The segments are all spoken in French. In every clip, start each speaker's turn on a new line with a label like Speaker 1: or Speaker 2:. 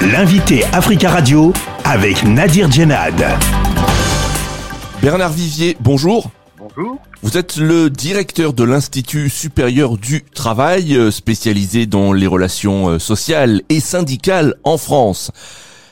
Speaker 1: L'invité Africa Radio avec Nadir Djenad.
Speaker 2: Bernard Vivier, bonjour.
Speaker 3: Bonjour.
Speaker 2: Vous êtes le directeur de l'Institut supérieur du travail, euh, spécialisé dans les relations euh, sociales et syndicales en France.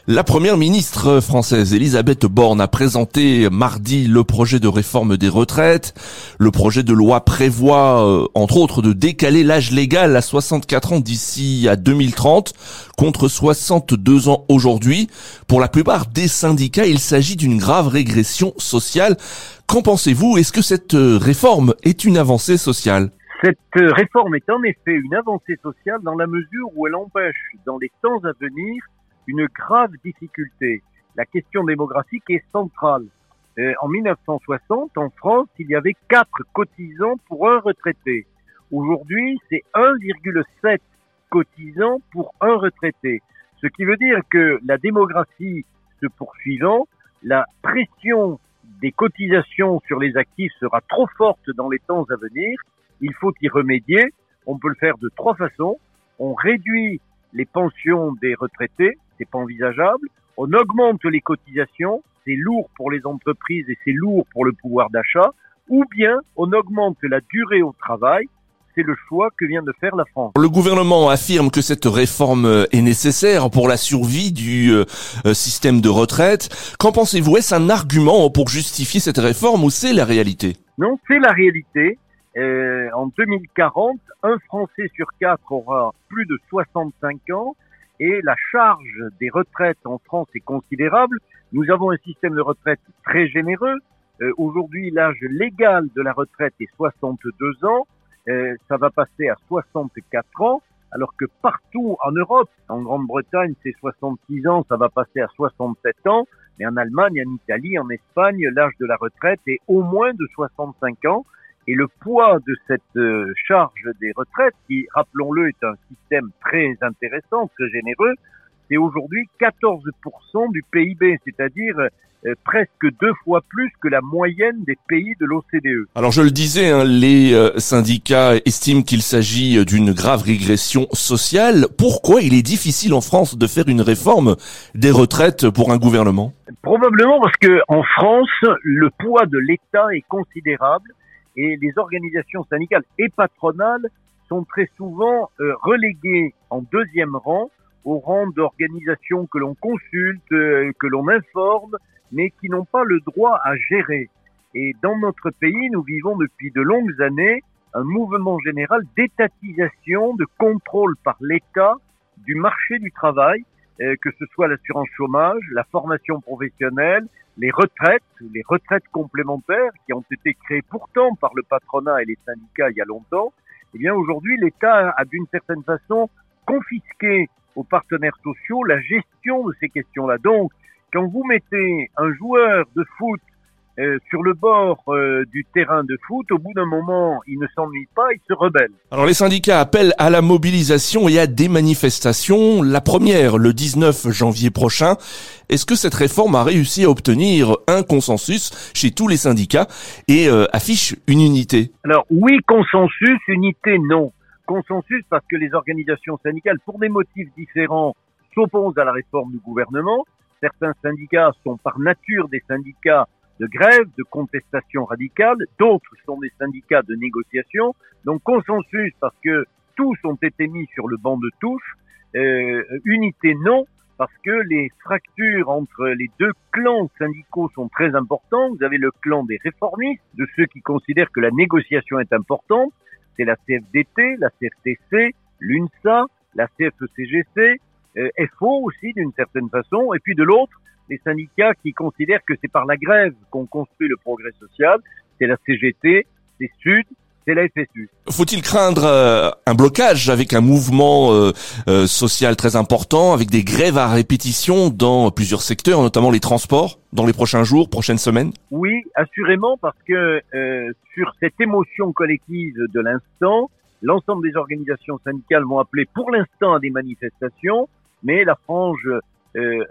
Speaker 2: La première ministre française, Elisabeth Borne, a présenté mardi le projet de réforme des retraites. Le projet de loi prévoit, euh, entre autres, de décaler l'âge légal à 64 ans d'ici à 2030, contre 62 ans aujourd'hui. Pour la plupart des syndicats, il s'agit d'une grave régression sociale. Qu'en pensez-vous? Est-ce que cette euh, réforme est une avancée sociale?
Speaker 3: Cette euh, réforme est en effet une avancée sociale dans la mesure où elle empêche, dans les temps à venir, une grave difficulté. La question démographique est centrale. Euh, en 1960, en France, il y avait quatre cotisants pour un retraité. Aujourd'hui, c'est 1,7 cotisants pour un retraité. Ce qui veut dire que la démographie se poursuivant, la pression des cotisations sur les actifs sera trop forte dans les temps à venir. Il faut y remédier. On peut le faire de trois façons. On réduit les pensions des retraités, c'est pas envisageable. On augmente les cotisations, c'est lourd pour les entreprises et c'est lourd pour le pouvoir d'achat. Ou bien on augmente la durée au travail, c'est le choix que vient de faire la France.
Speaker 2: Le gouvernement affirme que cette réforme est nécessaire pour la survie du euh, système de retraite. Qu'en pensez-vous? Est-ce un argument pour justifier cette réforme ou c'est la réalité?
Speaker 3: Non, c'est la réalité. Euh, en 2040, un Français sur quatre aura plus de 65 ans et la charge des retraites en France est considérable. Nous avons un système de retraite très généreux. Euh, Aujourd'hui, l'âge légal de la retraite est 62 ans. Euh, ça va passer à 64 ans, alors que partout en Europe, en Grande-Bretagne, c'est 66 ans, ça va passer à 67 ans. Mais en Allemagne, en Italie, en Espagne, l'âge de la retraite est au moins de 65 ans. Et le poids de cette euh, charge des retraites, qui, rappelons-le, est un système très intéressant, très généreux, c'est aujourd'hui 14% du PIB, c'est-à-dire euh, presque deux fois plus que la moyenne des pays de l'OCDE.
Speaker 2: Alors je le disais, hein, les euh, syndicats estiment qu'il s'agit d'une grave régression sociale. Pourquoi il est difficile en France de faire une réforme des retraites pour un gouvernement?
Speaker 3: Probablement parce que en France, le poids de l'État est considérable et les organisations syndicales et patronales sont très souvent euh, reléguées en deuxième rang au rang d'organisations que l'on consulte, euh, que l'on informe, mais qui n'ont pas le droit à gérer. Et dans notre pays, nous vivons depuis de longues années un mouvement général d'étatisation, de contrôle par l'État du marché du travail, euh, que ce soit l'assurance chômage, la formation professionnelle, les retraites, les retraites complémentaires qui ont été créées pourtant par le patronat et les syndicats il y a longtemps, eh bien aujourd'hui l'État a d'une certaine façon confisqué aux partenaires sociaux la gestion de ces questions-là. Donc, quand vous mettez un joueur de foot euh, sur le bord euh, du terrain de foot, au bout d'un moment, il ne s'ennuie pas, il se rebelle.
Speaker 2: Alors les syndicats appellent à la mobilisation et à des manifestations. La première, le 19 janvier prochain. Est-ce que cette réforme a réussi à obtenir un consensus chez tous les syndicats et euh, affiche une unité?
Speaker 3: Alors oui, consensus, unité, non. Consensus parce que les organisations syndicales, pour des motifs différents, s'opposent à la réforme du gouvernement. Certains syndicats sont par nature des syndicats de grève, de contestation radicale, d'autres sont des syndicats de négociation. Donc consensus parce que tous ont été mis sur le banc de touche, euh, unité non, parce que les fractures entre les deux clans syndicaux sont très importantes. Vous avez le clan des réformistes, de ceux qui considèrent que la négociation est importante, c'est la CFDT, la CFTC, l'UNSA, la CFECGC, euh, FO aussi d'une certaine façon, et puis de l'autre, les syndicats qui considèrent que c'est par la grève qu'on construit le progrès social, c'est la CGT, c'est Sud, c'est la FSU.
Speaker 2: Faut-il craindre euh, un blocage avec un mouvement euh, euh, social très important, avec des grèves à répétition dans plusieurs secteurs, notamment les transports, dans les prochains jours, prochaines semaines?
Speaker 3: Oui, assurément, parce que sur cette émotion collective de l'instant, l'ensemble des organisations syndicales vont appeler pour l'instant à des manifestations, mais la frange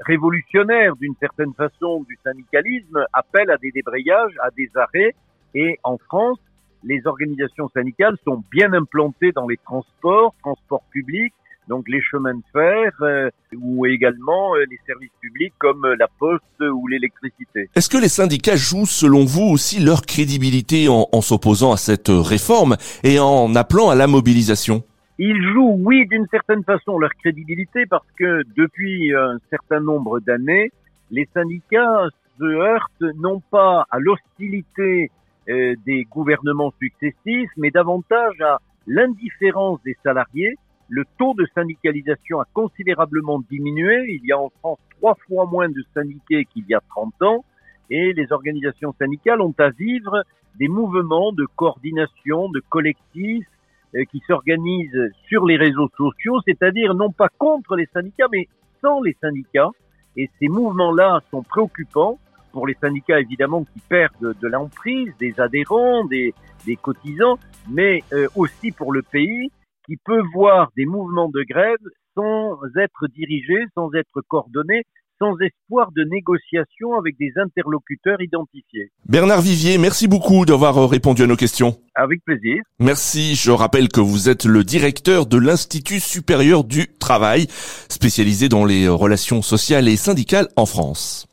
Speaker 3: révolutionnaire d'une certaine façon du syndicalisme appelle à des débrayages, à des arrêts, et en France, les organisations syndicales sont bien implantées dans les transports, transports publics, donc les chemins de fer euh, ou également euh, les services publics comme la poste ou l'électricité.
Speaker 2: Est-ce que les syndicats jouent selon vous aussi leur crédibilité en s'opposant à cette réforme et en appelant à la mobilisation?
Speaker 3: Ils jouent, oui, d'une certaine façon, leur crédibilité parce que depuis un certain nombre d'années, les syndicats se heurtent non pas à l'hostilité euh, des gouvernements successifs, mais davantage à l'indifférence des salariés. Le taux de syndicalisation a considérablement diminué. Il y a en France trois fois moins de syndiqués qu'il y a 30 ans et les organisations syndicales ont à vivre des mouvements de coordination, de collectifs, qui s'organisent sur les réseaux sociaux, c'est-à-dire non pas contre les syndicats, mais sans les syndicats. Et ces mouvements-là sont préoccupants pour les syndicats, évidemment, qui perdent de l'emprise, des adhérents, des, des cotisants, mais euh, aussi pour le pays, qui peut voir des mouvements de grève sans être dirigés, sans être coordonnés, sans espoir de négociation avec des interlocuteurs identifiés.
Speaker 2: Bernard Vivier, merci beaucoup d'avoir euh, répondu à nos questions.
Speaker 3: Avec plaisir.
Speaker 2: Merci. Je rappelle que vous êtes le directeur de l'Institut supérieur du travail, spécialisé dans les relations sociales et syndicales en France.